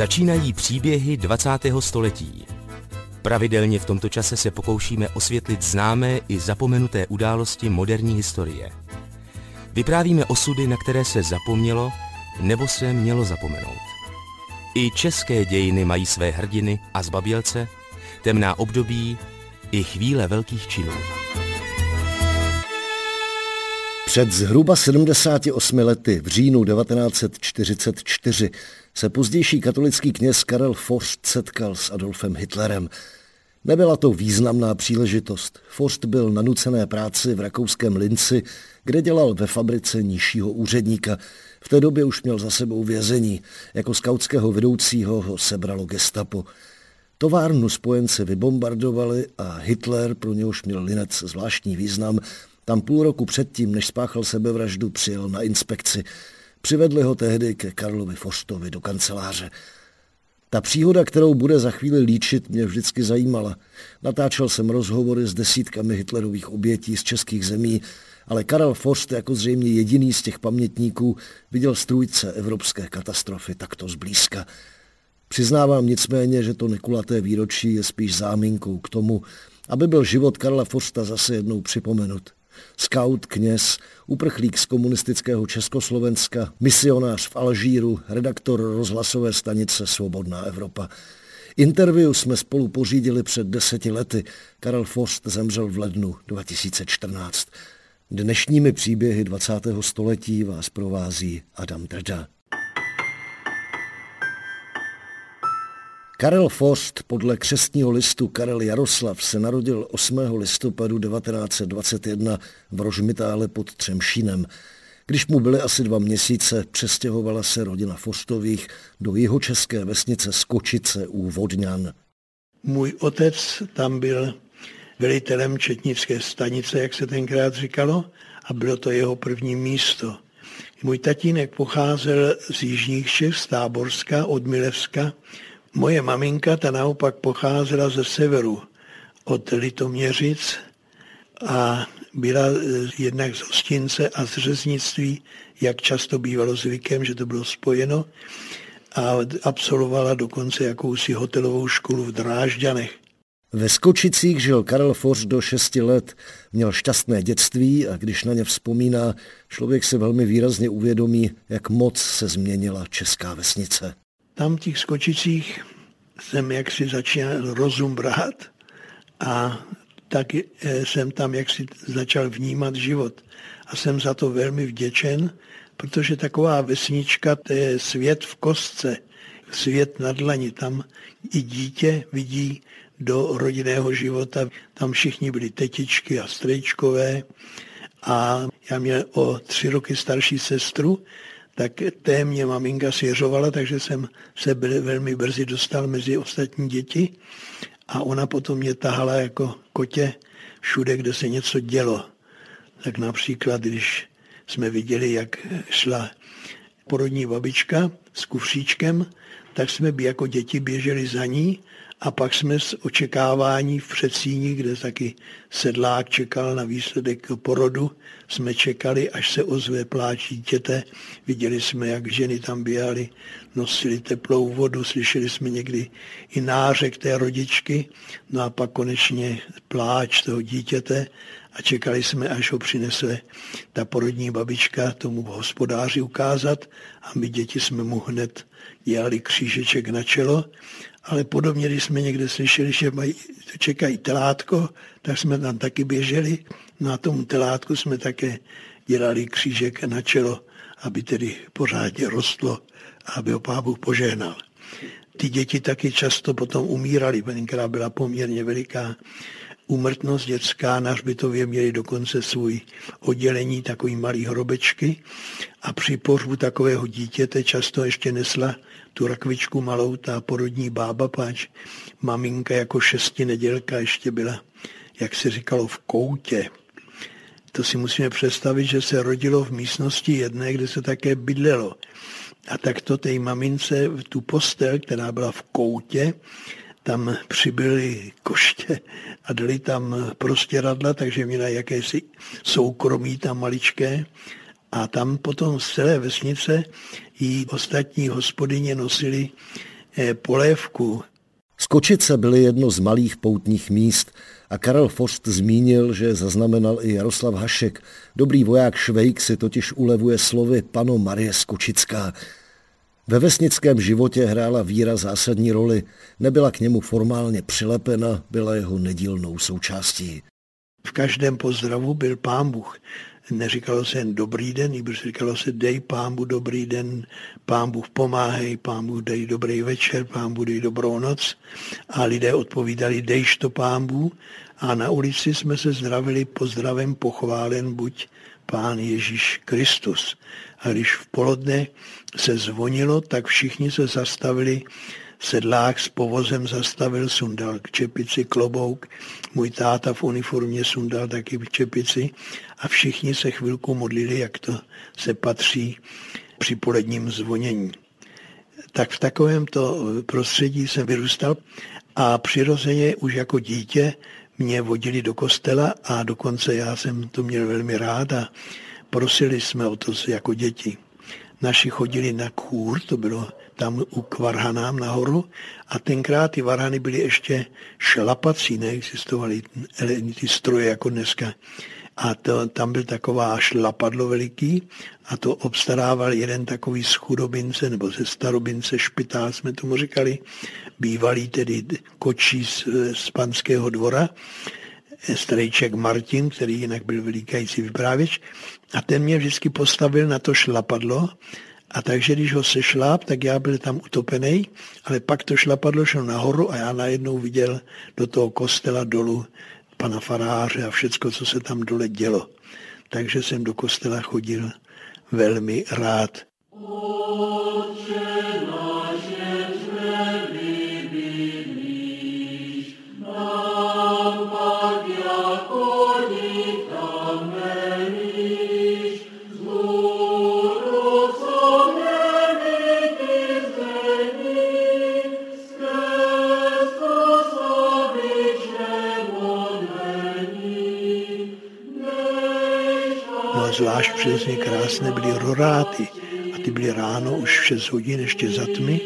Začínají příběhy 20. století. Pravidelně v tomto čase se pokoušíme osvětlit známé i zapomenuté události moderní historie. Vyprávíme osudy, na které se zapomnělo nebo se mělo zapomenout. I české dějiny mají své hrdiny a zbabělce, temná období i chvíle velkých činů. Před zhruba 78 lety v říjnu 1944 se pozdější katolický kněz Karel Forst setkal s Adolfem Hitlerem. Nebyla to významná příležitost. Forst byl na nucené práci v rakouském Linci, kde dělal ve fabrice nižšího úředníka. V té době už měl za sebou vězení. Jako skautského vedoucího ho sebralo gestapo. Továrnu spojenci vybombardovali a Hitler, pro něhož měl Linec zvláštní význam, tam půl roku předtím, než spáchal sebevraždu, přijel na inspekci. Přivedli ho tehdy ke Karlovi Forstovi do kanceláře. Ta příhoda, kterou bude za chvíli líčit, mě vždycky zajímala. Natáčel jsem rozhovory s desítkami Hitlerových obětí z českých zemí, ale Karel Forst jako zřejmě jediný z těch pamětníků viděl strůjce evropské katastrofy takto zblízka. Přiznávám nicméně, že to nekulaté výročí je spíš záminkou k tomu, aby byl život Karla Forsta zase jednou připomenut scout, kněz, uprchlík z komunistického Československa, misionář v Alžíru, redaktor rozhlasové stanice Svobodná Evropa. Interview jsme spolu pořídili před deseti lety. Karel Forst zemřel v lednu 2014. Dnešními příběhy 20. století vás provází Adam Drda. Karel Forst podle křestního listu Karel Jaroslav se narodil 8. listopadu 1921 v Rožmitále pod Třemšínem. Když mu byly asi dva měsíce, přestěhovala se rodina Forstových do jeho české vesnice Skočice u Vodňan. Můj otec tam byl velitelem Četnické stanice, jak se tenkrát říkalo, a bylo to jeho první místo. Můj tatínek pocházel z Jižních Čech, z Táborska, od Milevska, Moje maminka, ta naopak pocházela ze severu, od Litoměřic a byla jednak z hostince a z řeznictví, jak často bývalo zvykem, že to bylo spojeno a absolvovala dokonce jakousi hotelovou školu v Drážďanech. Ve Skočicích žil Karel Forš do 6 let, měl šťastné dětství a když na ně vzpomíná, člověk se velmi výrazně uvědomí, jak moc se změnila česká vesnice. Tam v těch skočicích jsem jaksi začal rozum brát a tak eh, jsem tam jaksi začal vnímat život. A jsem za to velmi vděčen, protože taková vesnička, to je svět v kostce, svět na dlani. Tam i dítě vidí do rodinného života. Tam všichni byli tetičky a strejčkové. A já měl o tři roky starší sestru, tak té mě maminka svěřovala, takže jsem se byl, velmi brzy dostal mezi ostatní děti a ona potom mě tahala jako kotě všude, kde se něco dělo. Tak například, když jsme viděli, jak šla porodní babička s kufříčkem, tak jsme by jako děti běželi za ní a pak jsme z očekávání v předsíni, kde taky sedlák čekal na výsledek porodu, jsme čekali, až se ozve pláč dítěte. Viděli jsme, jak ženy tam běhaly, nosili teplou vodu, slyšeli jsme někdy i nářek té rodičky, no a pak konečně pláč toho dítěte a čekali jsme, až ho přinese ta porodní babička tomu hospodáři ukázat. A my děti jsme mu hned dělali křížeček na čelo ale podobně, když jsme někde slyšeli, že mají, čekají telátko, tak jsme tam taky běželi. Na tom telátku jsme také dělali křížek na čelo, aby tedy pořádně rostlo a aby ho pábu požehnal. Ty děti taky často potom umírali, tenkrát byla poměrně veliká úmrtnost dětská, na hřbitově měli dokonce svůj oddělení, takový malý hrobečky a při pohřbu takového dítěte často ještě nesla tu rakvičku malou, ta porodní bába, páč maminka jako šesti nedělka ještě byla, jak se říkalo, v koutě. To si musíme představit, že se rodilo v místnosti jedné, kde se také bydlelo. A tak to té mamince v tu postel, která byla v koutě, tam přibyli koště a dali tam prostě radla, takže měla jakési soukromí tam maličké. A tam potom z celé vesnice jí ostatní hospodyně nosili eh, polévku. Skočice byly jedno z malých poutních míst a Karel Forst zmínil, že zaznamenal i Jaroslav Hašek. Dobrý voják Švejk si totiž ulevuje slovy pano Marie Skočická. Ve vesnickém životě hrála víra zásadní roli. Nebyla k němu formálně přilepena, byla jeho nedílnou součástí. V každém pozdravu byl pán Bůh. Neříkalo se jen dobrý den, nebož říkalo se dej pámbu dobrý den, pán Bůh pomáhej, pán Bůh dej dobrý večer, pán Bůh dej dobrou noc. A lidé odpovídali dejš to pámbu a na ulici jsme se zdravili pozdravem pochválen buď pán Ježíš Kristus. A když v poledne se zvonilo, tak všichni se zastavili sedlák s povozem zastavil, sundal k čepici klobouk, můj táta v uniformě sundal taky k čepici a všichni se chvilku modlili, jak to se patří při poledním zvonění. Tak v takovémto prostředí jsem vyrůstal a přirozeně už jako dítě mě vodili do kostela a dokonce já jsem to měl velmi rád a prosili jsme o to jako děti. Naši chodili na kůr, to bylo tam u Kvarhanám nahoru a tenkrát ty varhany byly ještě šlapací, neexistovaly ty stroje jako dneska. A to, tam byl taková šlapadlo veliký a to obstarával jeden takový z chudobince nebo ze starobince špitál, jsme tomu říkali, bývalý tedy kočí z, z panského dvora, strejček Martin, který jinak byl vylíkající vyprávěč, a ten mě vždycky postavil na to šlapadlo a takže když ho sešláp, tak já byl tam utopený, ale pak to šlapadlo šlo nahoru a já najednou viděl do toho kostela dolu pana faráře a všecko, co se tam dole dělo. Takže jsem do kostela chodil velmi rád. Zvlášť přesně krásné byly roráty. A ty byly ráno už v 6 hodin ještě za tmy.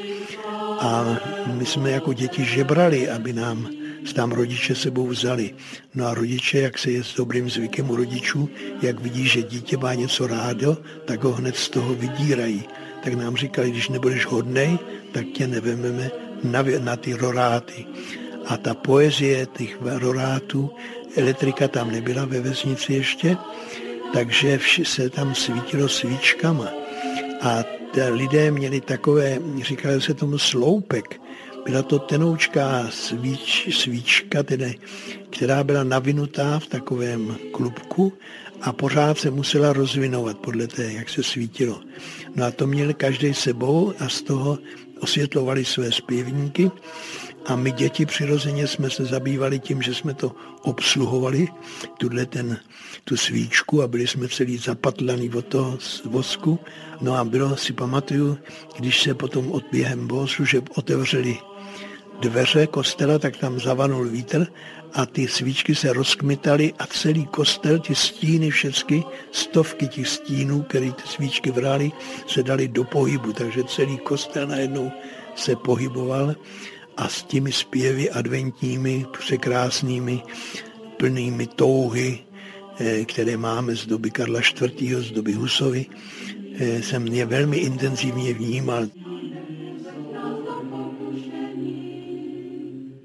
A my jsme jako děti žebrali, aby nám tam rodiče sebou vzali. No a rodiče, jak se je s dobrým zvykem u rodičů, jak vidí, že dítě má něco rádo, tak ho hned z toho vydírají. Tak nám říkali, když nebudeš hodnej, tak tě nevememe na, na ty roráty. A ta poezie těch rorátů, elektrika tam nebyla ve vesnici ještě, takže se tam svítilo svíčkama. A lidé měli takové, říkali se tomu sloupek, byla to tenoučká svíč, svíčka, tedy, která byla navinutá v takovém klubku a pořád se musela rozvinovat podle té, jak se svítilo. No a to měli každý sebou a z toho osvětlovali své zpěvníky a my děti přirozeně jsme se zabývali tím, že jsme to obsluhovali, tuhle ten, tu svíčku a byli jsme celý zapatlaný od toho z vosku. No a bylo, si pamatuju, když se potom od během bohoslužeb otevřeli dveře kostela, tak tam zavanul vítr a ty svíčky se rozkmitaly a celý kostel, ty stíny všechny, stovky těch stínů, které ty svíčky vrali, se dali do pohybu, takže celý kostel najednou se pohyboval a s těmi zpěvy adventními, překrásnými, plnými touhy, eh, které máme z doby Karla IV., z doby Husovy, eh, jsem je velmi intenzivně vnímal.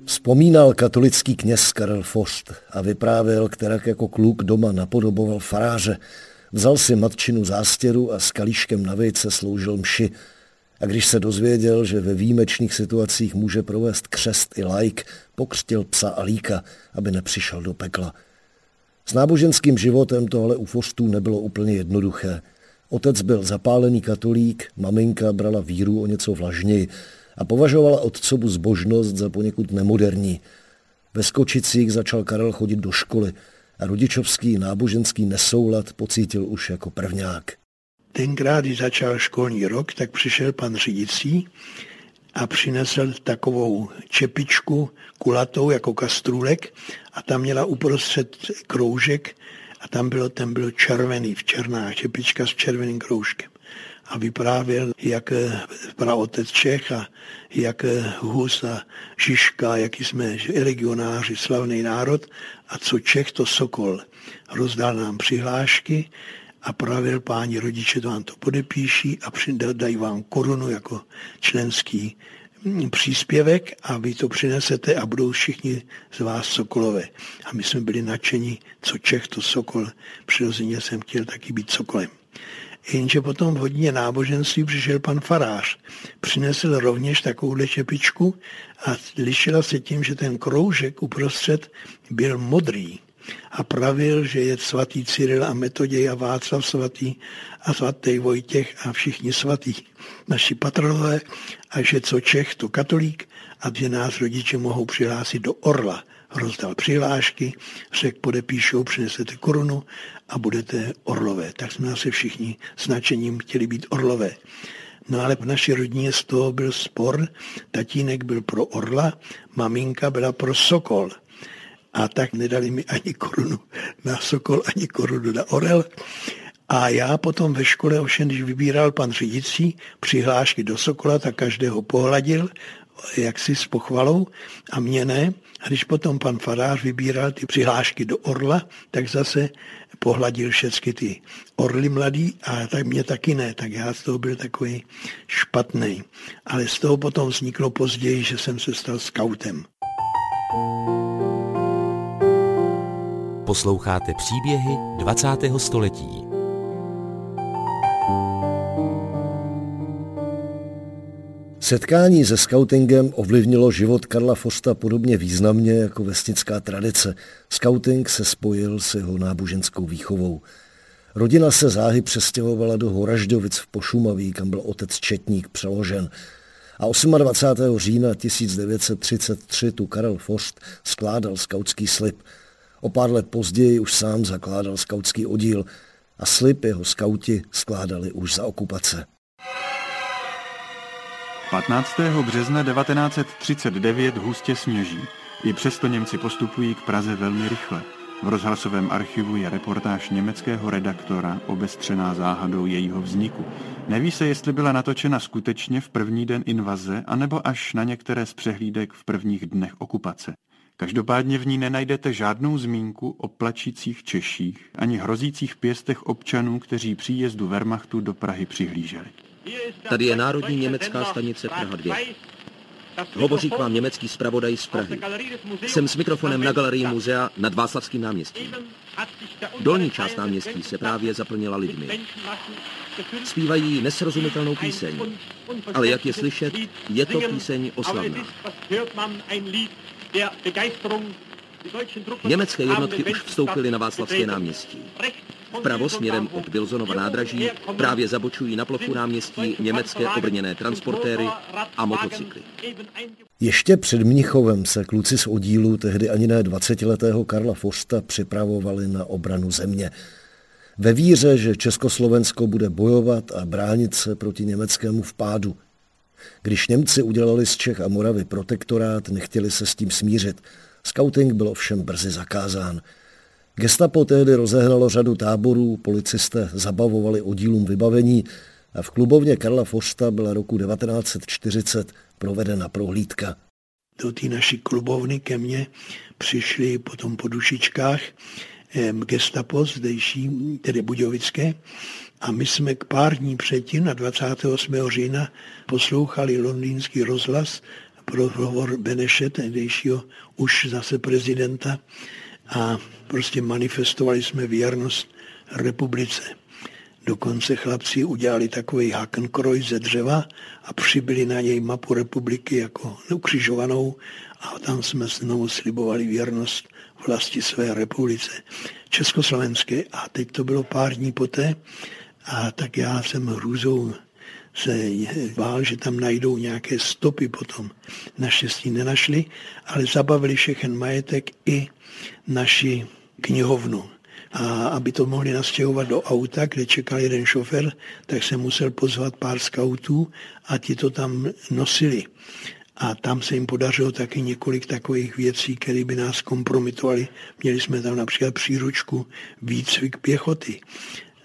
Vzpomínal katolický kněz Karel Forst a vyprávěl, kterak jako kluk doma napodoboval faráře. Vzal si matčinu zástěru a s kalíškem na vejce sloužil mši. A když se dozvěděl, že ve výjimečných situacích může provést křest i lajk, pokřtil psa Alíka, aby nepřišel do pekla. S náboženským životem to ale u Forstů nebylo úplně jednoduché. Otec byl zapálený katolík, maminka brala víru o něco vlažněji a považovala otcovu zbožnost za poněkud nemoderní. Ve Skočicích začal Karel chodit do školy a rodičovský náboženský nesoulad pocítil už jako prvňák. Tenkrát, když začal školní rok, tak přišel pan řídící a přinesl takovou čepičku kulatou jako kastrůlek a tam měla uprostřed kroužek A tam bylo, ten byl červený v černách, čepička s červeným kroužkem a vyprávěl, jak praotec Čech a jak Hus a Žižka, jaký jsme legionáři, slavný národ a co Čech, to Sokol. Rozdal nám přihlášky a pravil páni rodiče, to vám to podepíší a dají vám korunu jako členský příspěvek a vy to přinesete a budou všichni z vás sokolové. A my jsme byli nadšení, co Čech, to Sokol. Přirozeně jsem chtěl taky být Sokolem. Jenže potom v hodině náboženství přišel pan farář. Přinesl rovněž takovouhle čepičku a lišila se tím, že ten kroužek uprostřed byl modrý a pravil, že je svatý Cyril a Metoděj a Václav svatý a svatý Vojtěch a všichni svatý naši patronové a že co Čech, to katolík a že nás rodiče mohou přihlásit do Orla. Rozdal přihlášky, řekl podepíšou, přinesete korunu a budete orlové. Tak jsme asi všichni s nadšením chtěli být orlové. No ale v naší rodině z toho byl spor. Tatínek byl pro orla, maminka byla pro sokol. A tak nedali mi ani korunu na sokol, ani korunu na orel. A já potom ve škole, ovšem, když vybíral pan řídící přihlášky do Sokola, tak každého pohladil, jaksi s pochvalou a mě ne. A když potom pan farář vybíral ty přihlášky do Orla, tak zase pohladil všechny ty orly mladý a tak mě taky ne, tak já z toho byl takový špatný. Ale z toho potom vzniklo později, že jsem se stal skautem. Posloucháte příběhy 20. století. Setkání se skautingem ovlivnilo život Karla Fosta podobně významně jako vesnická tradice. Skauting se spojil s jeho náboženskou výchovou. Rodina se záhy přestěhovala do Horažďovic v Pošumaví, kam byl otec Četník přeložen. A 28. října 1933 tu Karel Fost skládal skautský slib. O pár let později už sám zakládal skautský oddíl a slib jeho skauti skládali už za okupace. 15. března 1939 hustě sněží. I přesto Němci postupují k Praze velmi rychle. V rozhlasovém archivu je reportáž německého redaktora obestřená záhadou jejího vzniku. Neví se, jestli byla natočena skutečně v první den invaze, anebo až na některé z přehlídek v prvních dnech okupace. Každopádně v ní nenajdete žádnou zmínku o plačících Češích ani hrozících pěstech občanů, kteří příjezdu Wehrmachtu do Prahy přihlíželi. Tady je Národní německá stanice Praha 2. Hovoří k vám německý zpravodaj z Prahy. Jsem s mikrofonem na galerii muzea nad Václavským náměstím. Dolní část náměstí se právě zaplnila lidmi. Zpívají nesrozumitelnou píseň, ale jak je slyšet, je to píseň oslavná. Německé jednotky už vstoupily na Václavské náměstí. Vpravo směrem od Wilsonova nádraží právě zabočují na plochu náměstí německé obrněné transportéry a motocykly. Ještě před Mnichovem se kluci z oddílu tehdy ani ne 20-letého Karla Fosta připravovali na obranu země. Ve víře, že Československo bude bojovat a bránit se proti německému vpádu. Když Němci udělali z Čech a Moravy protektorát, nechtěli se s tím smířit. Scouting byl ovšem brzy zakázán. Gestapo tehdy rozehnalo řadu táborů, policisté zabavovali oddílům vybavení a v klubovně Karla Fosta byla roku 1940 provedena prohlídka. Do té naší klubovny ke mně přišli potom po dušičkách gestapo zdejší, tedy Budějovické, a my jsme k pár dní předtím, na 28. října, poslouchali londýnský rozhlas pro hovor Beneše, tehdejšího už zase prezidenta, a prostě manifestovali jsme věrnost republice. Dokonce chlapci udělali takový hakenkroj ze dřeva a přibyli na něj mapu republiky jako ukřižovanou a tam jsme znovu slibovali věrnost vlasti své republice československé. A teď to bylo pár dní poté a tak já jsem hrůzou se bál, že tam najdou nějaké stopy potom. Naštěstí nenašli, ale zabavili všechen majetek i naši knihovnu. A aby to mohli nastěhovat do auta, kde čekal jeden šofer, tak se musel pozvat pár skautů a ti to tam nosili. A tam se jim podařilo taky několik takových věcí, které by nás kompromitovaly. Měli jsme tam například příručku výcvik pěchoty.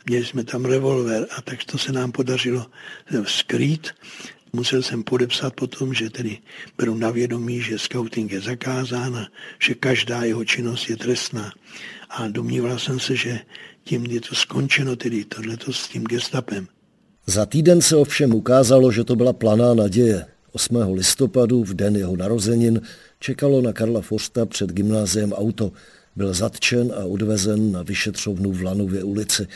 Měli jsme tam revolver a tak to se nám podařilo skrýt. Musel jsem podepsat potom, že tedy beru na vědomí, že scouting je zakázán že každá jeho činnost je trestná. A domníval jsem se, že tím je to skončeno, tedy tohleto s tím gestapem. Za týden se ovšem ukázalo, že to byla planá naděje. 8. listopadu, v den jeho narozenin, čekalo na Karla Forsta před gymnáziem auto. Byl zatčen a odvezen na vyšetřovnu v Lanově ulici.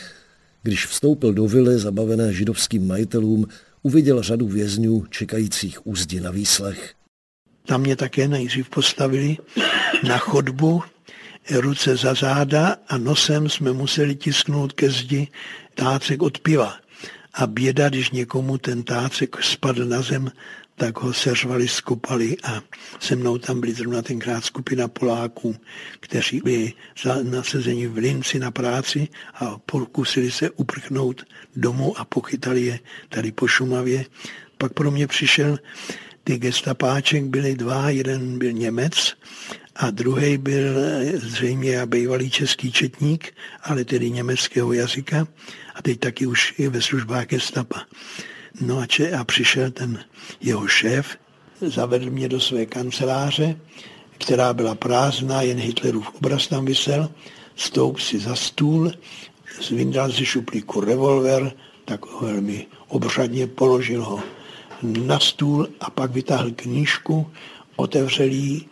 Když vstoupil do vily zabavené židovským majitelům, uviděl řadu vězňů čekajících úzdi na výslech. Tam mě také nejdřív postavili na chodbu, ruce za záda a nosem jsme museli tisknout ke zdi tácek od piva. A běda, když někomu ten tácek spadl na zem, tak ho seřvali, skopali a se mnou tam byli zrovna tenkrát skupina Poláků, kteří byli nasazeni v Linci na práci a pokusili se uprchnout domů a pochytali je tady po Šumavě. Pak pro mě přišel ty gestapáček byly dva, jeden byl Němec a druhý byl zřejmě bývalý český četník, ale tedy německého jazyka a teď taky už je ve službách gestapa. No a, če, a přišel ten jeho šéf, zavedl mě do své kanceláře, která byla prázdná, jen Hitlerův obraz tam vysel, stoup si za stůl, zvyndal si šuplíku revolver, tak velmi obřadně položil ho na stůl a pak vytáhl knížku, otevřel ji,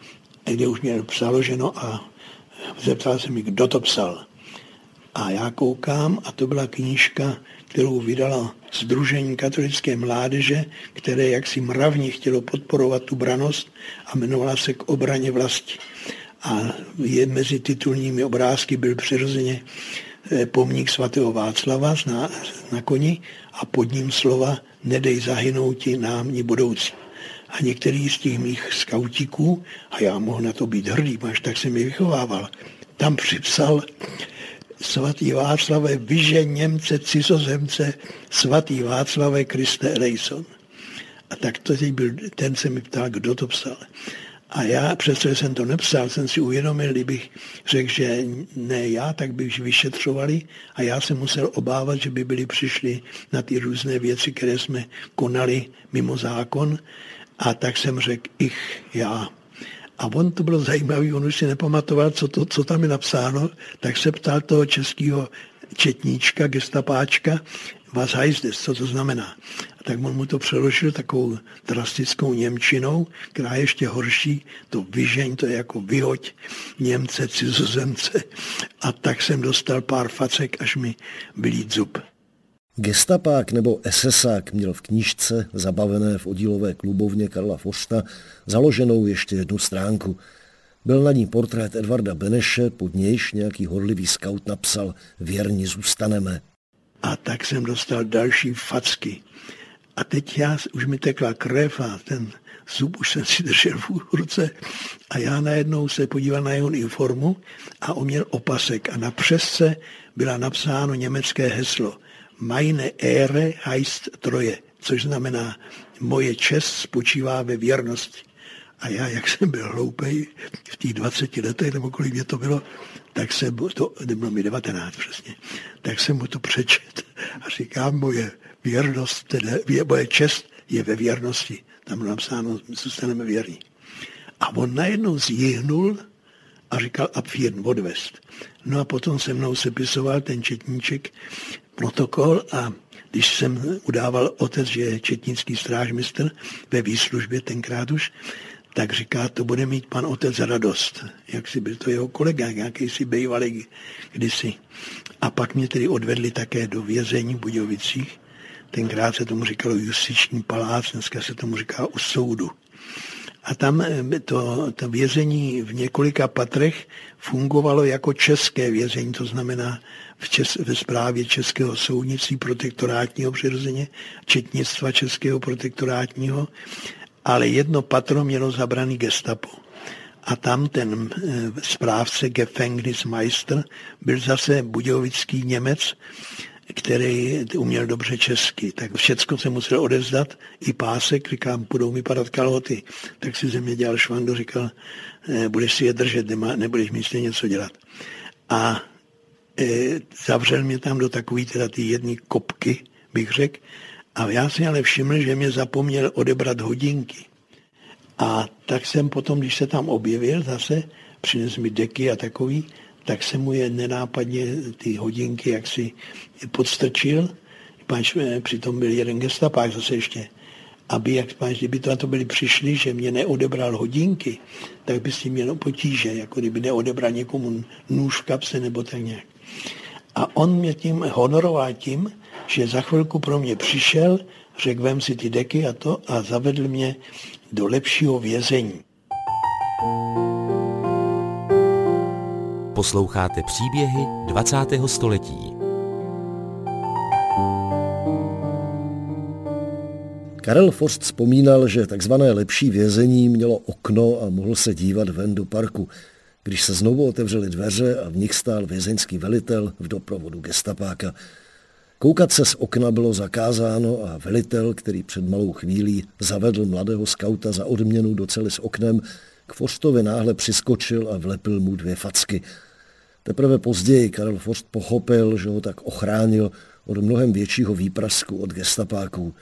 kde už měl přaloženo a zeptal se mi, kdo to psal. A já koukám a to byla knížka, kterou vydala Združení katolické mládeže, které jaksi mravně chtělo podporovat tu branost a jmenovala se k obraně vlasti. A je mezi titulními obrázky byl přirozeně eh, pomník svatého Václava na, na koni a pod ním slova nedej zahynouti nám ni budoucí. A některý z těch mých skautíků, a já mohl na to být hrdý, až tak se mi vychovával, tam připsal svatý Václave, vyže Němce, cizozemce, svatý Václave, Kriste Elejson. A tak to teď byl, ten se mi ptal, kdo to psal. A já, přestože jsem to nepsal, jsem si uvědomil, kdybych řekl, že ne já, tak by vyšetřovali a já jsem musel obávat, že by byli přišli na ty různé věci, které jsme konali mimo zákon. A tak jsem řekl, ich, já. A on to bylo zajímavý, on už si nepamatoval, co, to, co tam je napsáno, tak se ptal toho českého četníčka, gestapáčka, was heißt co to znamená. A tak on mu to přeložil takovou drastickou Němčinou, která je ještě horší, to vyžeň, to je jako vyhoď Němce, cizozemce. A tak jsem dostal pár facek, až mi vylít zub. Gestapák nebo SSák měl v knížce, zabavené v oddílové klubovně Karla Forsta, založenou ještě jednu stránku. Byl na ní portrét Edvarda Beneše, pod nějž nějaký horlivý scout napsal Věrni zůstaneme. A tak jsem dostal další facky. A teď já, už mi tekla krev a ten zub už jsem si držel v ruce a já najednou se podíval na jeho informu a on měl opasek a na přesce byla napsáno německé heslo Meine Ehre heißt Troje, což znamená moje čest spočívá ve věrnosti. A já, jak jsem byl hloupej v těch 20 letech, nebo kolik mě to bylo, tak jsem to, bylo mi 19 přesně, tak jsem mu to přečet a říkám, moje věrnost, teda, moje čest je ve věrnosti. Tam bylo napsáno, zůstaneme věrní. A on najednou zjihnul a říkal abfirn, odvest. No a potom se mnou sepisoval ten četníček protokol a když jsem udával otec, že je četnický strážmistr ve výslužbě tenkrát už, tak říká, to bude mít pan otec radost. Jak si byl to jeho kolega, nějaký si bývalý kdysi. A pak mě tedy odvedli také do vězení v Budějovicích. Tenkrát se tomu říkalo justiční palác, dneska se tomu říká u soudu. A tam eh, to, to vězení v několika patrech fungovalo jako české vězení, to znamená v čes, ve správě Českého soudnictví protektorátního přirozeně, četnictva Českého protektorátního ale jedno patro mělo zabraný gestapo. A tam ten eh, správce Gefängnismeister byl zase budějovický Němec, který uměl dobře česky, tak všecko se musel odevzdat, i pásek, říkám, budou mi padat kalhoty. Tak si ze mě dělal švandu, říkal, budeš si je držet, nebudeš mít stejně co dělat. A zavřel mě tam do takové teda ty jedné kopky, bych řekl, a já si ale všiml, že mě zapomněl odebrat hodinky. A tak jsem potom, když se tam objevil zase, přines mi deky a takový, tak se mu je nenápadně ty hodinky jaksi podstrčil. Páč, eh, přitom byl jeden gestapák zase ještě. Aby, jak páč, kdyby to na to byli přišli, že mě neodebral hodinky, tak by s tím mělo potíže, jako kdyby neodebral někomu nůž v kapse nebo tak nějak. A on mě tím honoroval tím, že za chvilku pro mě přišel, řekl vem si ty deky a to a zavedl mě do lepšího vězení. Posloucháte příběhy 20. století. Karel Forst vzpomínal, že takzvané lepší vězení mělo okno a mohl se dívat ven do parku, když se znovu otevřely dveře a v nich stál vězeňský velitel v doprovodu gestapáka. Koukat se z okna bylo zakázáno a velitel, který před malou chvílí zavedl mladého skauta za odměnu do cely s oknem, k Forstovi náhle přiskočil a vlepil mu dvě facky – Teprve později Karel Forst pochopil, že ho tak ochránil od mnohem většího výprasku od gestapáků.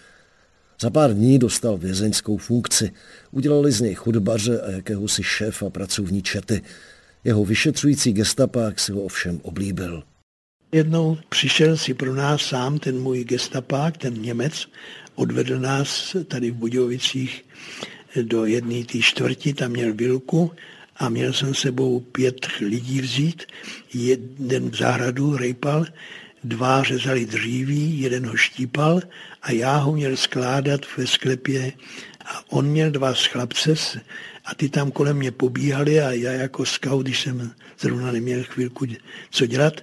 Za pár dní dostal vězeňskou funkci. Udělali z něj chudbaře a jakéhosi šéfa pracovní čety. Jeho vyšetřující gestapák si ho ovšem oblíbil. Jednou přišel si pro nás sám ten můj gestapák, ten Němec, odvedl nás tady v Budějovicích do jedné té čtvrti, tam měl vilku a měl jsem sebou pět lidí vzít, jeden v zahradu rejpal, dva řezali dříví, jeden ho štípal a já ho měl skládat ve sklepě a on měl dva chlapce a ty tam kolem mě pobíhali a já jako scout, když jsem zrovna neměl chvilku co dělat,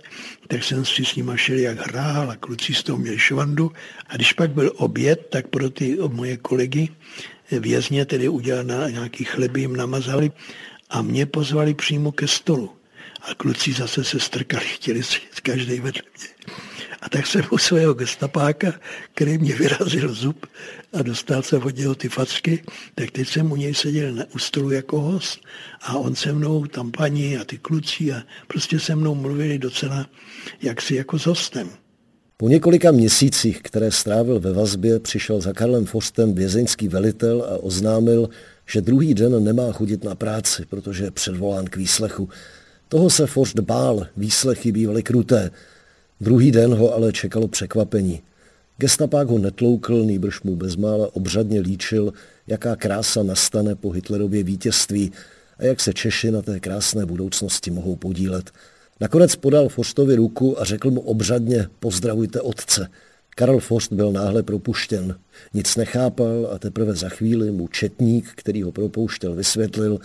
tak jsem si s nima šel jak hrál a kluci z toho měli švandu a když pak byl oběd, tak pro ty moje kolegy vězně tedy udělal na nějaký chleby, jim namazali a mě pozvali přímo ke stolu. A kluci zase se strkali, chtěli si každý vedle mě. A tak jsem u svého gestapáka, který mě vyrazil zub a dostal se od něho ty facky, tak teď jsem u něj seděl na, u stolu jako host a on se mnou, tam paní a ty kluci a prostě se mnou mluvili docela jaksi jako s hostem. Po několika měsících, které strávil ve vazbě, přišel za Karlem Forstem vězeňský velitel a oznámil, že druhý den nemá chodit na práci, protože je předvolán k výslechu. Toho se Forst bál, výslechy bývaly kruté. Druhý den ho ale čekalo překvapení. Gestapák ho netloukl, nýbrž mu bezmála obřadně líčil, jaká krása nastane po Hitlerově vítězství a jak se Češi na té krásné budoucnosti mohou podílet. Nakonec podal Forstovi ruku a řekl mu obřadně pozdravujte otce. Karel Forst byl náhle propuštěn. Nic nechápal a teprve za chvíli mu četník, který ho propouštěl, vysvětlil,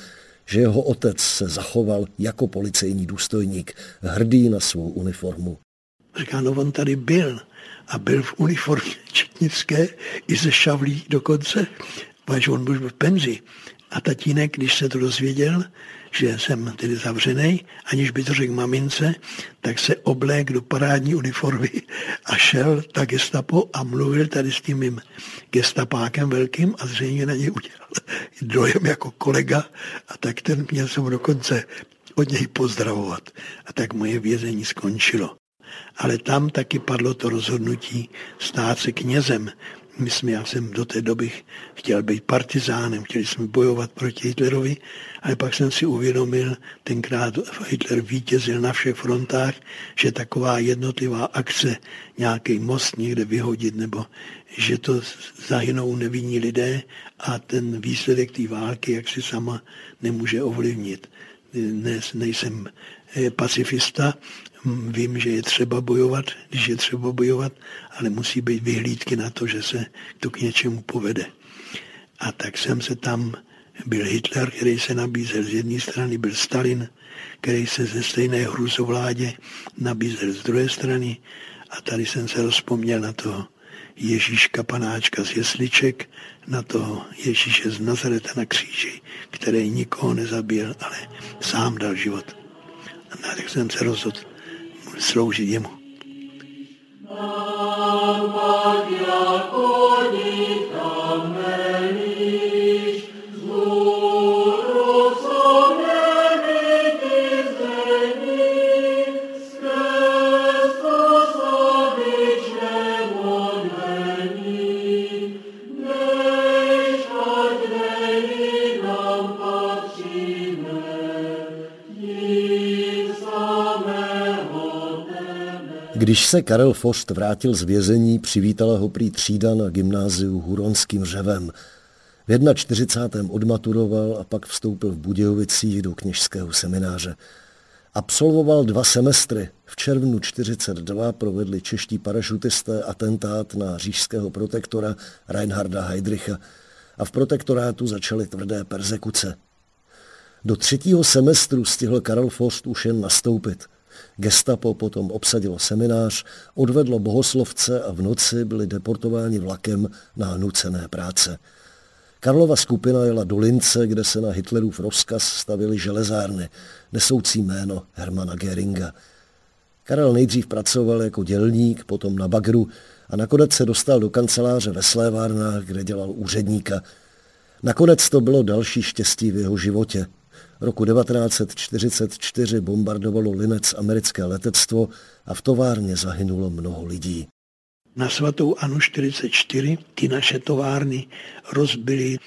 že jeho otec se zachoval jako policejní důstojník, hrdý na svou uniformu. Říká, no on tady byl a byl v uniformě četnické i ze šavlí dokonce, protože on byl v penzi. A tatínek, když se to dozvěděl, že jsem tedy zavřený, aniž by to řekl mamince, tak se oblék do parádní uniformy a šel ta gestapo a mluvil tady s tím mým gestapákem velkým a zřejmě na něj udělal dojem jako kolega a tak ten měl jsem dokonce od něj pozdravovat. A tak moje vězení skončilo. Ale tam taky padlo to rozhodnutí stát se knězem, my jsme, já jsem do té doby chtěl být partizánem, chtěli jsme bojovat proti Hitlerovi, ale pak jsem si uvědomil, tenkrát Hitler vítězil na všech frontách, že taková jednotlivá akce, nějaký most někde vyhodit, nebo že to zahynou nevinní lidé a ten výsledek té války, jak si sama nemůže ovlivnit. Dnes nejsem pacifista, Vím, že je třeba bojovat, když je třeba bojovat, ale musí být vyhlídky na to, že se to k něčemu povede. A tak jsem se tam, byl Hitler, který se nabízel z jedné strany, byl Stalin, který se ze stejné hruzovládě nabízel z druhé strany a tady jsem se rozpomněl na toho Ježíška panáčka z jesliček, na toho Ježíše z Nazareta na kříži, který nikoho nezabil, ale sám dal život. A tak jsem se rozhodl sloužit jemu. Když se Karel Forst vrátil z vězení, přivítala ho prý třída na gymnáziu Huronským řevem. V 41. odmaturoval a pak vstoupil v Budějovicích do kněžského semináře. Absolvoval dva semestry. V červnu 42 provedli čeští parašutisté atentát na říšského protektora Reinharda Heydricha a v protektorátu začaly tvrdé persekuce. Do třetího semestru stihl Karel Forst už jen nastoupit – Gestapo potom obsadilo seminář, odvedlo bohoslovce a v noci byli deportováni vlakem na nucené práce. Karlova skupina jela do Lince, kde se na Hitlerův rozkaz stavili železárny, nesoucí jméno Hermana Geringa. Karel nejdřív pracoval jako dělník, potom na bagru a nakonec se dostal do kanceláře ve Slévárnách, kde dělal úředníka. Nakonec to bylo další štěstí v jeho životě. Roku 1944 bombardovalo Linec americké letectvo a v továrně zahynulo mnoho lidí. Na svatou Anu 44 ty naše továrny rozbily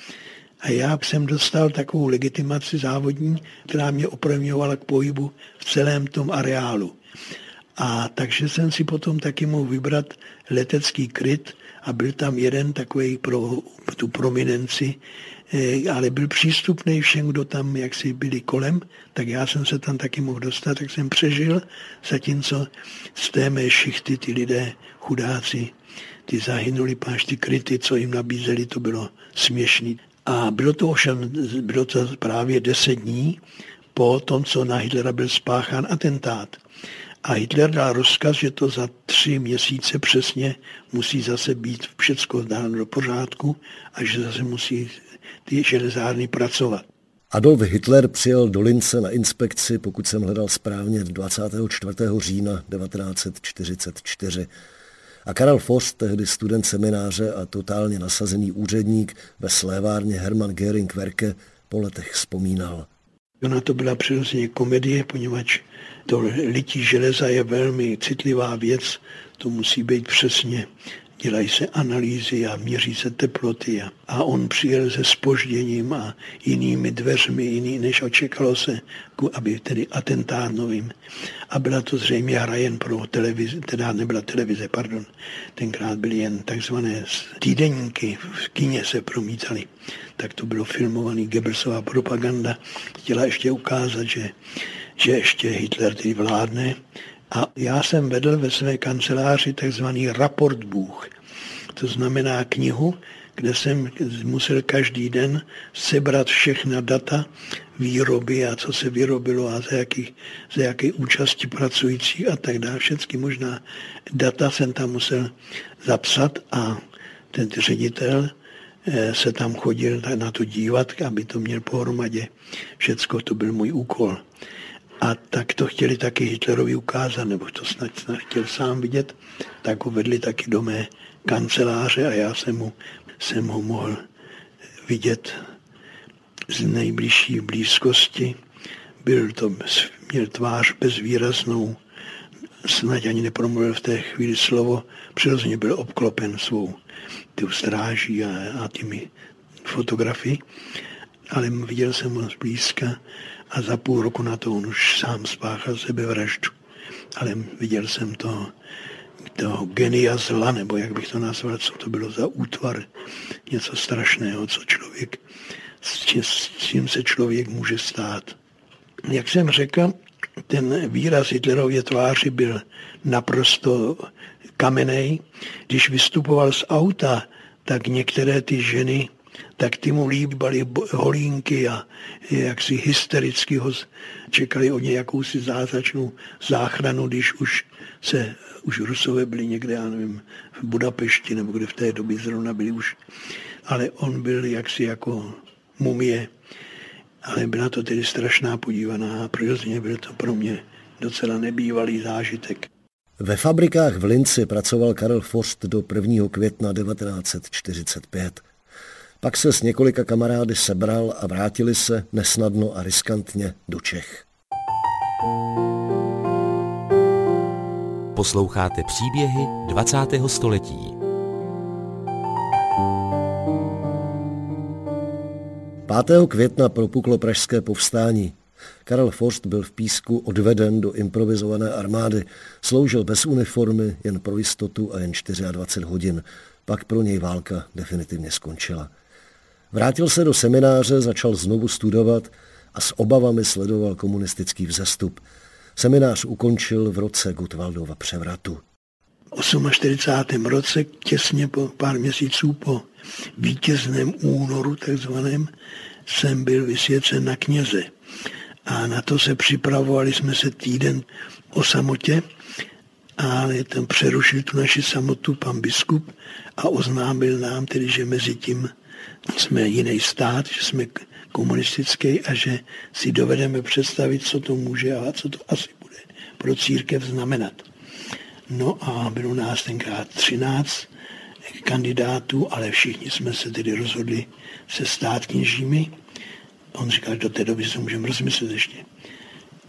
a já jsem dostal takovou legitimaci závodní, která mě opravňovala k pohybu v celém tom areálu. A takže jsem si potom taky mohl vybrat letecký kryt a byl tam jeden takový pro tu prominenci, ale byl přístupný všem, kdo tam jaksi byli kolem, tak já jsem se tam taky mohl dostat, tak jsem přežil, zatímco z té mé šichty ty lidé, chudáci, ty zahynuli páš ty kryty, co jim nabízeli, to bylo směšný. A bylo to ovšem, bylo to právě deset dní po tom, co na Hitlera byl spáchán atentát. A Hitler dal rozkaz, že to za tři měsíce přesně musí zase být všecko dáno do pořádku a že zase musí ty železárny pracovat. Adolf Hitler přijel do Lince na inspekci, pokud jsem hledal správně, 24. října 1944. A Karel Forst, tehdy student semináře a totálně nasazený úředník ve slévárně Hermann Göring Werke, po letech vzpomínal. Ona to byla přirozeně komedie, poněvadž to lití železa je velmi citlivá věc, to musí být přesně dělají se analýzy a měří se teploty. A, a on přijel se spožděním a jinými dveřmi, jiný, než očekalo se, aby tedy atentárnovým. A byla to zřejmě hra jen pro televizi, teda nebyla televize, pardon. Tenkrát byly jen takzvané týdeníky, v kíně se promítaly. Tak to bylo filmovaný Goebbelsová propaganda. Chtěla ještě ukázat, že, že ještě Hitler tedy vládne a já jsem vedl ve své kanceláři takzvaný raportbuch. To znamená knihu, kde jsem musel každý den sebrat všechna data výroby a co se vyrobilo a za, jaký, za jaké účasti pracujících a tak dále. Všechny možná data jsem tam musel zapsat a ten ředitel eh, se tam chodil na to dívat, aby to měl pohromadě. Všecko to byl můj úkol. A tak to chtěli taky Hitlerovi ukázat, nebo to snad, snad chtěl sám vidět, tak ho vedli taky do mé kanceláře a já jsem, mu, jsem ho mohl vidět z nejbližší blízkosti. Byl to, měl tvář bezvýraznou, snad ani nepromluvil v té chvíli slovo, přirozeně byl obklopen svou tu stráží a, a těmi fotografii, ale viděl jsem ho zblízka a za půl roku na to on už sám spáchal sebevraždu. Ale viděl jsem to, toho genia zla, nebo jak bych to nazval, co to bylo za útvar, něco strašného, co člověk, s čím, s čím se člověk může stát. Jak jsem řekl, ten výraz Hitlerově tváři byl naprosto kamenej. Když vystupoval z auta, tak některé ty ženy tak ty mu líbali holínky a jaksi hystericky ho čekali od něj jakousi zázračnou záchranu, když už se, už Rusové byli někde, já nevím, v Budapešti nebo kde v té době zrovna byli už, ale on byl jaksi jako mumie, ale byla to tedy strašná podívaná a přirozeně byl to pro mě docela nebývalý zážitek. Ve fabrikách v Linci pracoval Karel Forst do 1. května 1945. Pak se s několika kamarády sebral a vrátili se nesnadno a riskantně do Čech. Posloucháte příběhy 20. století. Pátého května propuklo pražské povstání. Karel Forst byl v Písku odveden do improvizované armády. Sloužil bez uniformy, jen pro jistotu a jen 24 hodin. Pak pro něj válka definitivně skončila. Vrátil se do semináře, začal znovu studovat a s obavami sledoval komunistický vzestup. Seminář ukončil v roce Gutwaldova převratu. V 48. roce, těsně po pár měsíců po vítězném únoru takzvaném, jsem byl vysvěcen na kněze. A na to se připravovali jsme se týden o samotě, ale ten přerušil tu naši samotu pan biskup a oznámil nám tedy, že mezi tím jsme jiný stát, že jsme komunistický a že si dovedeme představit, co to může a co to asi bude pro církev znamenat. No a bylo nás tenkrát 13 kandidátů, ale všichni jsme se tedy rozhodli se stát kněžími. On říkal, že do té doby se můžeme rozmyslet ještě.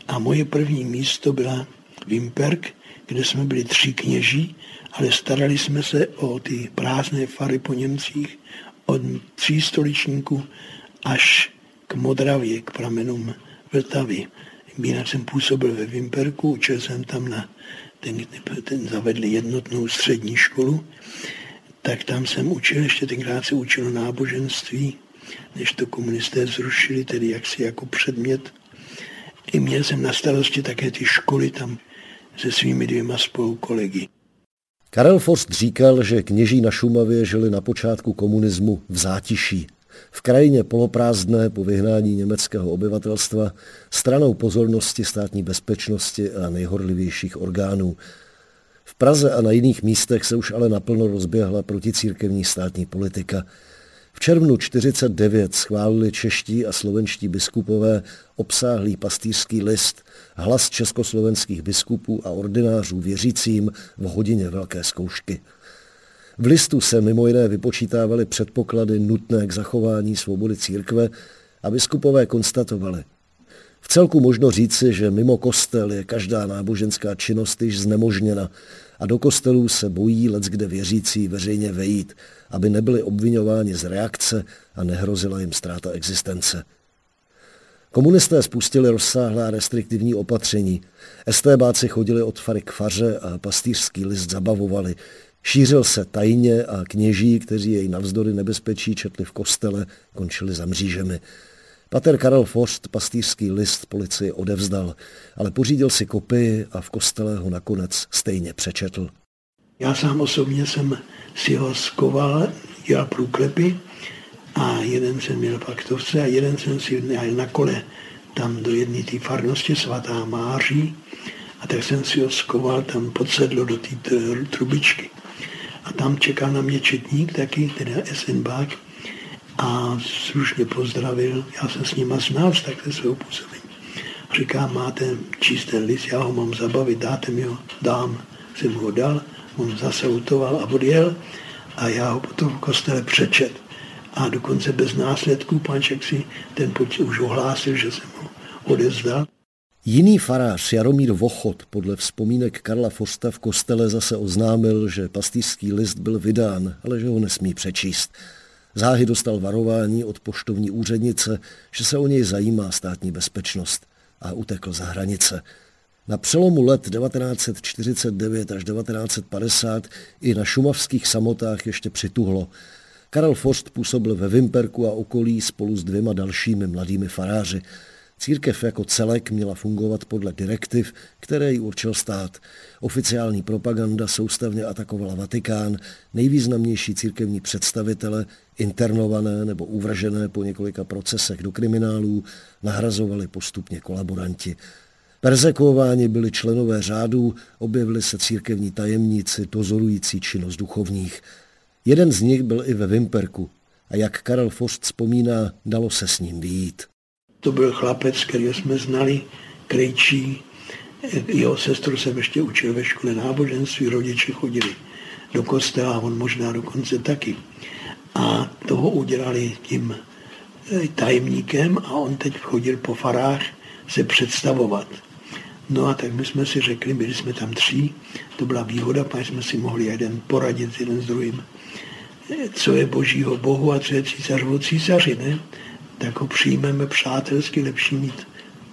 A moje první místo byla Vimperk, kde jsme byli tři kněží, ale starali jsme se o ty prázdné fary po Němcích, od tří stoličníků až k Modravě, k pramenům Vltavy. Jinak jsem působil ve Vimperku, učil jsem tam na ten, ten zavedli jednotnou střední školu, tak tam jsem učil, ještě tenkrát se učil náboženství, než to komunisté zrušili, tedy jaksi jako předmět. I měl jsem na starosti také ty školy tam se svými dvěma spolukolegy. Karel Forst říkal, že kněží na Šumavě žili na počátku komunismu v zátiší. V krajině poloprázdné po vyhnání německého obyvatelstva, stranou pozornosti státní bezpečnosti a nejhorlivějších orgánů. V Praze a na jiných místech se už ale naplno rozběhla proticírkevní státní politika – v červnu 49 schválili čeští a slovenští biskupové obsáhlý pastýřský list hlas československých biskupů a ordinářů věřícím v hodině velké zkoušky. V listu se mimo jiné vypočítávaly předpoklady nutné k zachování svobody církve a biskupové konstatovali. V celku možno říci, že mimo kostel je každá náboženská činnost již znemožněna a do kostelů se bojí kde věřící veřejně vejít, aby nebyli obvinováni z reakce a nehrozila jim ztráta existence. Komunisté spustili rozsáhlá restriktivní opatření. Estébáci chodili od fary k faře a pastýřský list zabavovali. Šířil se tajně a kněží, kteří jej navzdory nebezpečí četli v kostele, končili za mřížemi. Pater Karel Forst pastýřský list policii odevzdal, ale pořídil si kopii a v kostele ho nakonec stejně přečetl. Já sám osobně jsem si ho skoval, dělal průklepy a jeden jsem měl v aktovce a jeden jsem si měl na kole tam do jedné té farnosti svatá Máří a tak jsem si ho skoval tam pod sedlo do té trubičky. A tam čekal na mě četník taky, teda Esenbach, a slušně pozdravil. Já jsem s nima znal z takhle svého působení. Říká, máte čistý list, já ho mám zabavit, dáte mi ho, dám. Jsem ho dal, on zase utoval a odjel a já ho potom v kostele přečet. A dokonce bez následků panček si ten počet už ohlásil, že jsem ho odezdal. Jiný farář Jaromír Vochod podle vzpomínek Karla Forsta v kostele zase oznámil, že pastýřský list byl vydán, ale že ho nesmí přečíst. Záhy dostal varování od poštovní úřednice, že se o něj zajímá státní bezpečnost a utekl za hranice. Na přelomu let 1949 až 1950 i na šumavských samotách ještě přituhlo. Karel Forst působil ve Vimperku a okolí spolu s dvěma dalšími mladými faráři. Církev jako celek měla fungovat podle direktiv, které jí určil stát. Oficiální propaganda soustavně atakovala Vatikán, nejvýznamnější církevní představitele, internované nebo uvržené po několika procesech do kriminálů, nahrazovali postupně kolaboranti. Persekuováni byli členové řádů, objevili se církevní tajemníci dozorující činnost duchovních. Jeden z nich byl i ve Vimperku a jak Karel Forst vzpomíná, dalo se s ním výjít. To byl chlapec, který jsme znali, krejčí, Jeho sestru jsem ještě učil ve škole náboženství, rodiče chodili do kostela, on možná dokonce taky. A toho udělali tím eh, tajemníkem a on teď chodil po farách se představovat. No a tak my jsme si řekli, byli jsme tam tři, to byla výhoda, pak jsme si mohli jeden poradit jeden s druhým, co je božího bohu a co je císařovo císaři, ne? Tak ho přijmeme přátelsky, lepší mít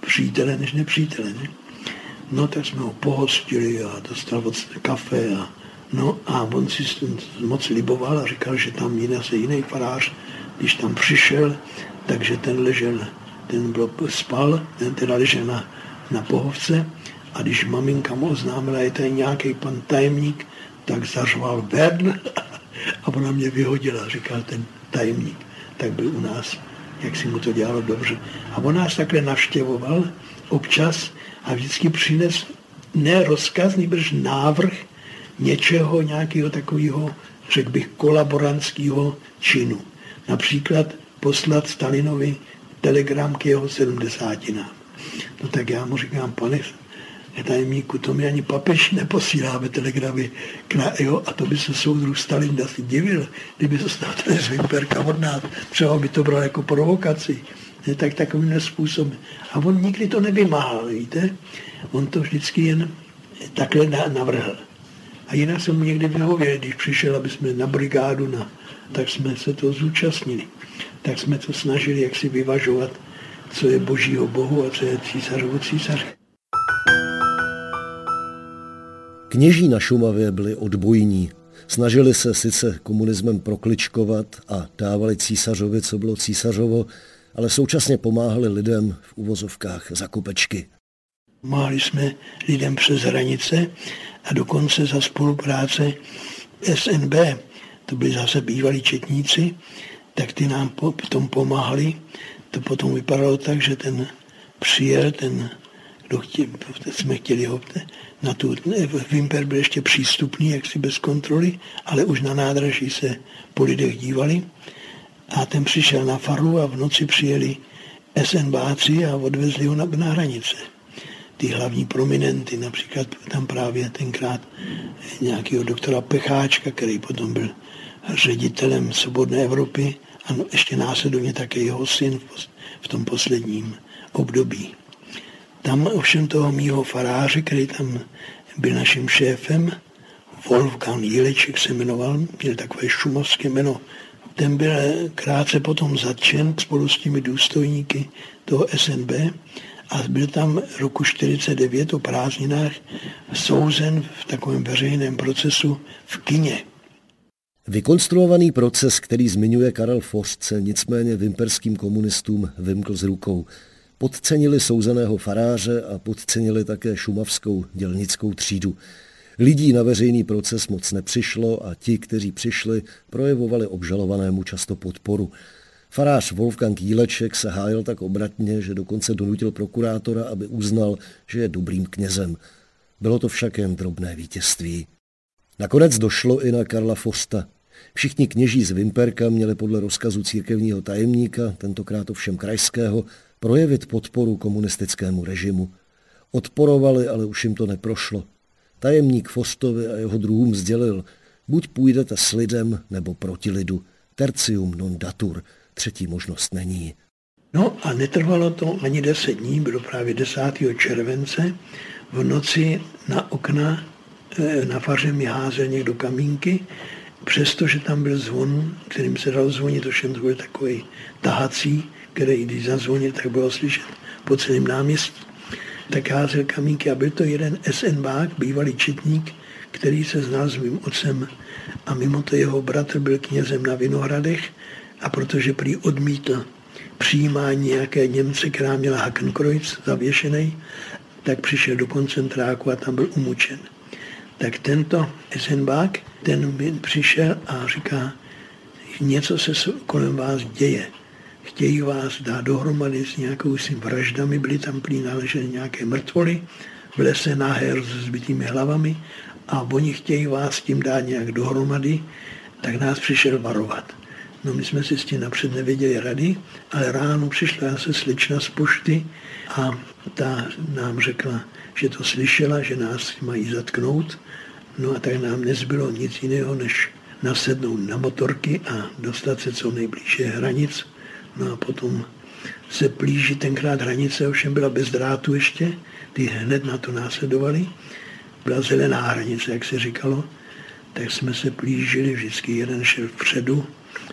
přítele než nepřítele, ne? No tak jsme ho pohostili a dostal od kafe a no a on si moc liboval a říkal, že tam jiný se jiný farář, když tam přišel, takže ten ležel, ten byl, spal, ten teda ležel na na pohovce a když maminka mu oznámila, je tady nějaký pan tajemník, tak zařval ven a ona mě vyhodila, říkal ten tajemník. Tak byl u nás, jak si mu to dělalo dobře. A on nás takhle navštěvoval občas a vždycky přines ne rozkaz, nebož návrh něčeho, nějakého takového, řekl bych, kolaborantského činu. Například poslat Stalinovi telegram k jeho sedmdesátinám. No tak já mu říkám, pane tajemníku, to mi ani papež neposíláme telegramy k na, jo, a to by se soudruh Stalin asi divil, kdyby se stal ten zvimperka od nás, třeba by to bral jako provokaci. Ne, tak takovým způsobem. A on nikdy to nevymáhal, víte? On to vždycky jen takhle navrhl. A jinak jsem mu někdy vyhověl, když přišel, aby jsme na brigádu, na, tak jsme se to zúčastnili. Tak jsme to snažili jak si vyvažovat co je božího bohu a co je císařovo císař. Kněží na Šumavě byli odbojní. Snažili se sice komunismem prokličkovat a dávali císařovi, co bylo císařovo, ale současně pomáhali lidem v uvozovkách za kupečky. Pomáhali jsme lidem přes hranice a dokonce za spolupráce SNB, to byli zase bývalí četníci, tak ty nám v tom pomáhali to potom vypadalo tak, že ten přijel, ten, kdo chtěl, jsme chtěli ho na tu, Vimper byl ještě přístupný, jaksi bez kontroly, ale už na nádraží se po lidech dívali. A ten přišel na faru a v noci přijeli SNBáci a odvezli ho na, na hranice. Ty hlavní prominenty, například tam právě tenkrát nějakého doktora Pecháčka, který potom byl ředitelem Svobodné Evropy, a ještě následovně také jeho syn v tom posledním období. Tam ovšem toho mýho faráře, který tam byl naším šéfem, Wolfgang Jileček se jmenoval, měl takové šumovské jméno, ten byl krátce potom zatčen spolu s těmi důstojníky toho SNB a byl tam roku 49 o prázdninách souzen v takovém veřejném procesu v kině. Vykonstruovaný proces, který zmiňuje Karel Forst, se nicméně vimperským komunistům vymkl z rukou. Podcenili souzeného faráře a podcenili také šumavskou dělnickou třídu. Lidí na veřejný proces moc nepřišlo a ti, kteří přišli, projevovali obžalovanému často podporu. Farář Wolfgang Jíleček se hájil tak obratně, že dokonce donutil prokurátora, aby uznal, že je dobrým knězem. Bylo to však jen drobné vítězství. Nakonec došlo i na Karla Forsta. Všichni kněží z Vimperka měli podle rozkazu církevního tajemníka, tentokrát ovšem krajského, projevit podporu komunistickému režimu. Odporovali, ale už jim to neprošlo. Tajemník Fostovi a jeho druhům sdělil, buď půjdete s lidem, nebo proti lidu. Tercium non datur. Třetí možnost není. No a netrvalo to ani deset dní, bylo právě 10. července. V noci na okna eh, na faře mi házel někdo kamínky přestože tam byl zvon, kterým se dal zvonit, to byl takový tahací, který když zazvonil, tak bylo slyšet po celém náměstí. Tak házel kamínky a byl to jeden SNBák, bývalý četník, který se znal s mým otcem a mimo to jeho bratr byl knězem na Vinohradech a protože prý odmítl přijímání nějaké Němce, která měla Hakenkreuz zavěšený, tak přišel do koncentráku a tam byl umučen. Tak tento Esenbach, ten přišel a říká, něco se kolem vás děje. Chtějí vás dát dohromady s nějakou si vraždami, byly tam prý naleženy nějaké mrtvoly v lese náher s zbytými hlavami a oni chtějí vás tím dát nějak dohromady, tak nás přišel varovat. No my jsme si s tím napřed nevěděli rady, ale ráno přišla se slečna z pošty a ta nám řekla, že to slyšela, že nás mají zatknout. No a tak nám nezbylo nic jiného, než nasednout na motorky a dostat se co nejblíže hranic. No a potom se plíží tenkrát hranice, ovšem byla bez drátu ještě, ty hned na to následovali. Byla zelená hranice, jak se říkalo, tak jsme se plížili, vždycky jeden šel vpředu,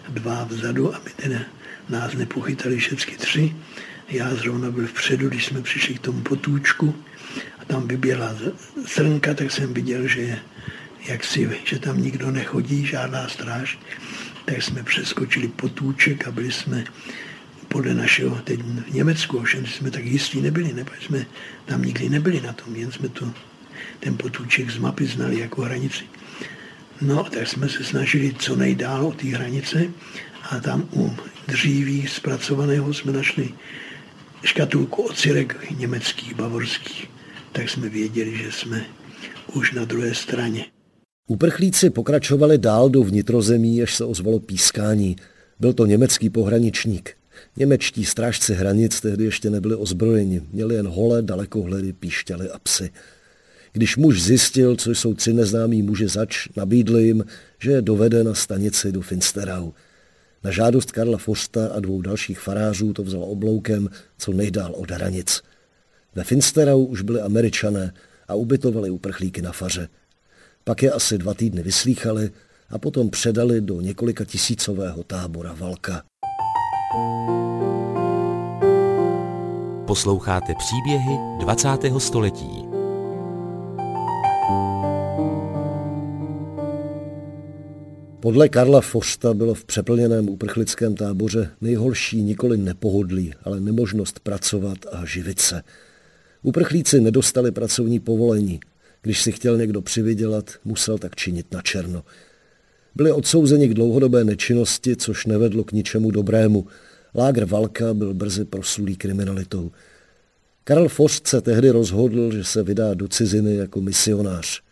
dva vzadu, aby ten nás nepochytali všechny tři. Já zrovna byl vpředu, když jsme přišli k tomu potůčku a tam vyběhla srnka, tak jsem viděl, že jak si, že tam nikdo nechodí, žádná stráž, tak jsme přeskočili potůček a byli jsme podle našeho, teď v Německu, ovšem jsme tak jistí nebyli, nebo jsme tam nikdy nebyli na tom, jen jsme to, ten potůček z mapy znali jako hranici. No, tak jsme se snažili co nejdál od té hranice a tam u dříví zpracovaného jsme našli škatulku ocirek německých, bavorských. Tak jsme věděli, že jsme už na druhé straně. Uprchlíci pokračovali dál do vnitrozemí, až se ozvalo pískání. Byl to německý pohraničník. Němečtí strážci hranic tehdy ještě nebyli ozbrojeni, měli jen holé dalekohledy, píšťaly a psy. Když muž zjistil, co jsou tři neznámí muži zač, nabídl jim, že je dovede na stanici do Finsterau. Na žádost Karla Forsta a dvou dalších farářů to vzal obloukem co nejdál od hranic. Ve Finsterau už byli američané a ubytovali uprchlíky na faře. Pak je asi dva týdny vyslýchali a potom předali do několika tisícového tábora Valka. Posloucháte příběhy 20. století. Podle Karla Forsta bylo v přeplněném uprchlickém táboře nejhorší nikoli nepohodlí, ale nemožnost pracovat a živit se. Uprchlíci nedostali pracovní povolení. Když si chtěl někdo přivydělat, musel tak činit na černo. Byli odsouzeni k dlouhodobé nečinnosti, což nevedlo k ničemu dobrému. Lágr Valka byl brzy proslulý kriminalitou. Karel Forst se tehdy rozhodl, že se vydá do ciziny jako misionář.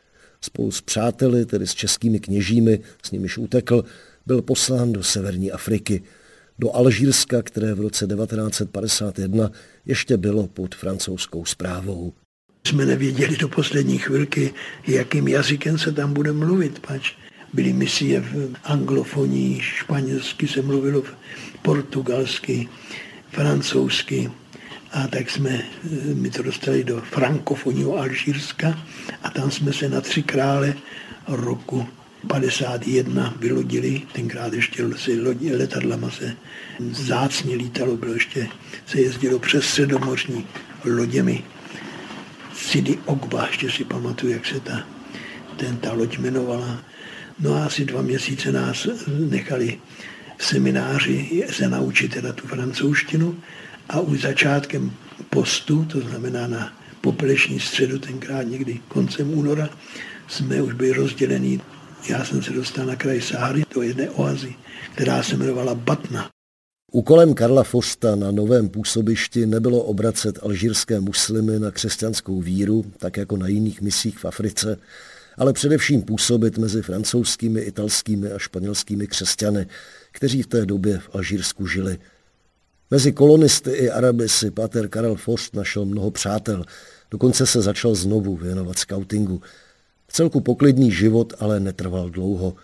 Spolu s přáteli, tedy s českými kněžími, s nimiž utekl, byl poslán do severní Afriky, do Alžírska, které v roce 1951 ještě bylo pod francouzskou zprávou. Jsme nevěděli do poslední chvilky, jakým jazykem se tam bude mluvit, pač byly misie v anglofonii, španělsky se mluvilo, portugalsky, francouzsky, a tak jsme mi to dostali do frankofonního Alžírska a tam jsme se na tři krále roku 51 vylodili, tenkrát ještě lodi, letadlama se zácně lítalo, bylo ještě, se jezdilo přes středomořní loděmi. Sidi Ogba, ještě si pamatuju, jak se ta, ten, ta loď jmenovala. No a asi dva měsíce nás nechali v semináři se naučit teda tu francouzštinu a už začátkem postu, to znamená na popeleční středu, tenkrát někdy koncem února, jsme už byli rozdělení. Já jsem se dostal na kraj Sáry do jedné oazy, která se jmenovala Batna. Úkolem Karla Fosta na novém působišti nebylo obracet alžírské muslimy na křesťanskou víru, tak jako na jiných misích v Africe, ale především působit mezi francouzskými, italskými a španělskými křesťany, kteří v té době v Alžírsku žili – Mezi kolonisty i Araby si pater Karel Forst našel mnoho přátel, dokonce se začal znovu věnovat scoutingu. Celku poklidný život ale netrval dlouho.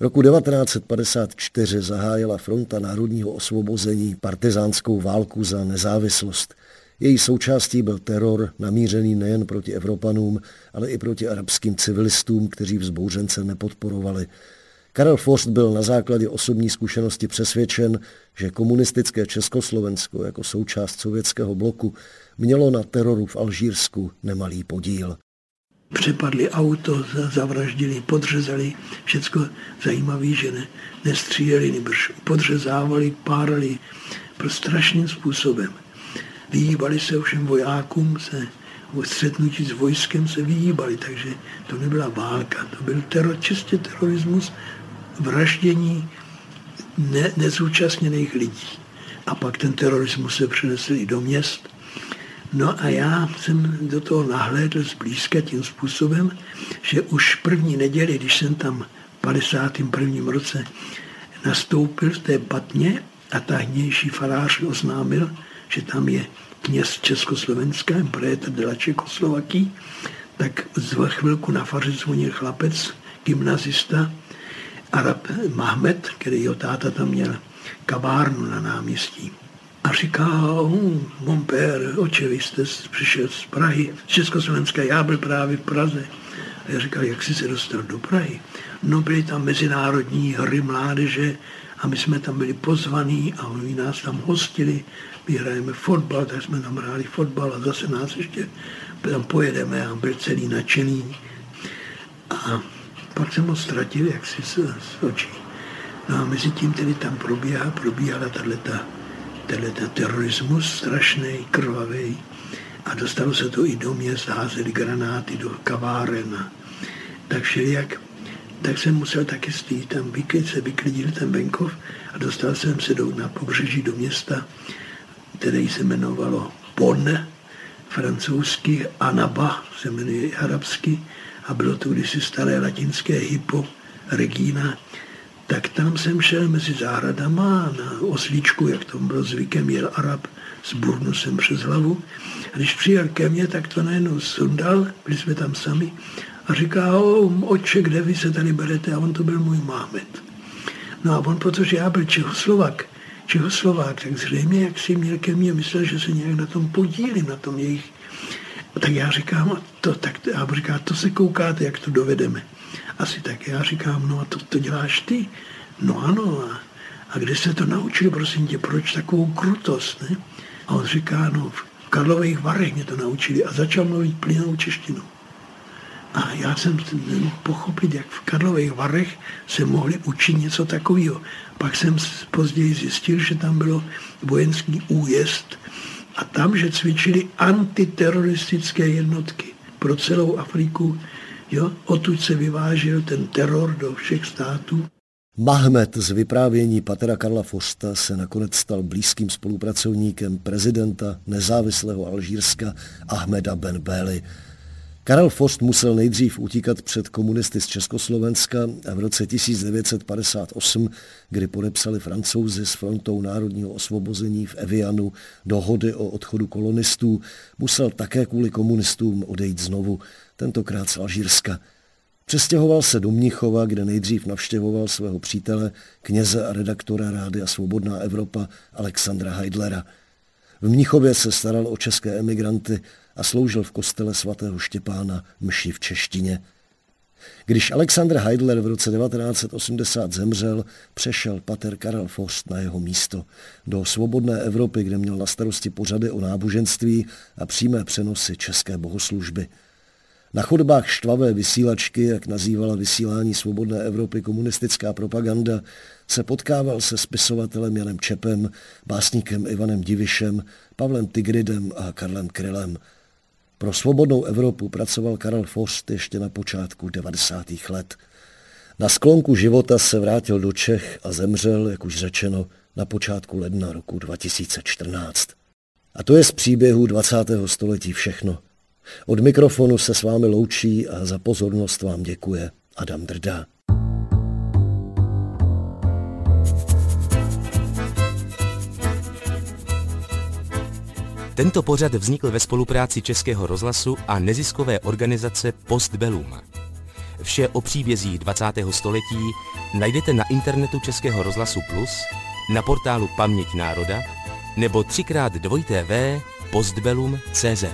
Roku 1954 zahájila fronta národního osvobození partizánskou válku za nezávislost. Její součástí byl teror namířený nejen proti Evropanům, ale i proti arabským civilistům, kteří vzbouřence nepodporovali. Karel Forst byl na základě osobní zkušenosti přesvědčen, že komunistické Československo jako součást sovětského bloku mělo na teroru v Alžírsku nemalý podíl. Přepadli auto, zavraždili, podřezali, všecko zajímavé, že ne, nestříjeli, nebrž podřezávali, párali, pro strašným způsobem. Vyhýbali se všem vojákům, se o střetnutí s vojskem se vyhýbali, takže to nebyla válka, to byl teror, čistě terorismus vraždění ne, nezúčastněných lidí. A pak ten terorismus se přinesl i do měst. No a já jsem do toho nahlédl zblízka tím způsobem, že už první neděli, když jsem tam v 51. roce nastoupil v té batně a tahnější farář oznámil, že tam je kněz Československa, Bréta de la Čekoslovaký, tak za chvilku na faře zvonil chlapec, gymnazista, Arab Mahmed, který jeho táta tam měl kavárnu na náměstí. A říká, oh, mon père, oče, vy jste přišel z Prahy, z Československa, já byl právě v Praze. A já říkal, jak jsi se dostal do Prahy? No byly tam mezinárodní hry mládeže a my jsme tam byli pozvaní a oni nás tam hostili. My hrajeme fotbal, tak jsme tam hráli fotbal a zase nás ještě tam pojedeme a byl celý nadšený. A pak jsem ho ztratil jaksi z, z očí. No a mezi tím tedy tam probíhá, probíhala tato, tato terorismus strašný, krvavý. A dostalo se to i do měst, házeli granáty do kaváren. A tak všelijak, tak jsem musel taky stít tam, vyklid, se vyklidil ten venkov a dostal jsem se do, na pobřeží do města, které se jmenovalo Pon, francouzsky, Anaba se jmenuje arabsky, a bylo to kdysi staré latinské hypo, Regina, tak tam jsem šel mezi zahradama a na oslíčku, jak to bylo zvykem, jel Arab s burnusem přes hlavu. A když přijel ke mně, tak to najednou sundal, byli jsme tam sami, a říká, o, oče, kde vy se tady berete? A on to byl můj mámet. No a on, protože já byl Čehoslovak, Čehoslovák, tak zřejmě, jak si měl ke mně, myslel, že se nějak na tom podílím, na tom jejich tak já říkám, to, tak, a říká, to se koukáte, jak to dovedeme. Asi tak. Já říkám, no a to, to děláš ty? No ano. A, a kde se to naučil, prosím tě, proč takovou krutost, ne? A on říká, no v Karlových Varech mě to naučili a začal mluvit plynou češtinu. A já jsem nemohl pochopit, jak v Karlových Varech se mohli učit něco takového. Pak jsem později zjistil, že tam bylo vojenský újezd a tam, že cvičili antiteroristické jednotky pro celou Afriku. Jo? Odtud se vyvážil ten teror do všech států. Mahmed z vyprávění Patera Karla Fosta se nakonec stal blízkým spolupracovníkem prezidenta nezávislého Alžírska Ahmeda Ben Beli. Karel Fost musel nejdřív utíkat před komunisty z Československa a v roce 1958, kdy podepsali francouzi s frontou národního osvobození v Evianu dohody o odchodu kolonistů, musel také kvůli komunistům odejít znovu, tentokrát z Alžírska. Přestěhoval se do Mnichova, kde nejdřív navštěvoval svého přítele, kněze a redaktora Rádia Svobodná Evropa Alexandra Heidlera. V Mnichově se staral o české emigranty a sloužil v kostele svatého Štěpána mši v češtině. Když Alexander Heidler v roce 1980 zemřel, přešel pater Karel Forst na jeho místo do svobodné Evropy, kde měl na starosti pořady o náboženství a přímé přenosy české bohoslužby. Na chodbách štvavé vysílačky, jak nazývala vysílání Svobodné Evropy komunistická propaganda, se potkával se spisovatelem Janem Čepem, básníkem Ivanem Divišem, Pavlem Tigridem a Karlem Krylem – pro svobodnou Evropu pracoval Karel Forst ještě na počátku 90. let. Na sklonku života se vrátil do Čech a zemřel, jak už řečeno, na počátku ledna roku 2014. A to je z příběhu 20. století všechno. Od mikrofonu se s vámi loučí a za pozornost vám děkuje Adam Drda. Tento pořad vznikl ve spolupráci Českého rozhlasu a neziskové organizace Postbellum. Vše o příbězích 20. století najdete na internetu Českého rozhlasu Plus, na portálu Paměť národa nebo 3x2 postbellum.cz.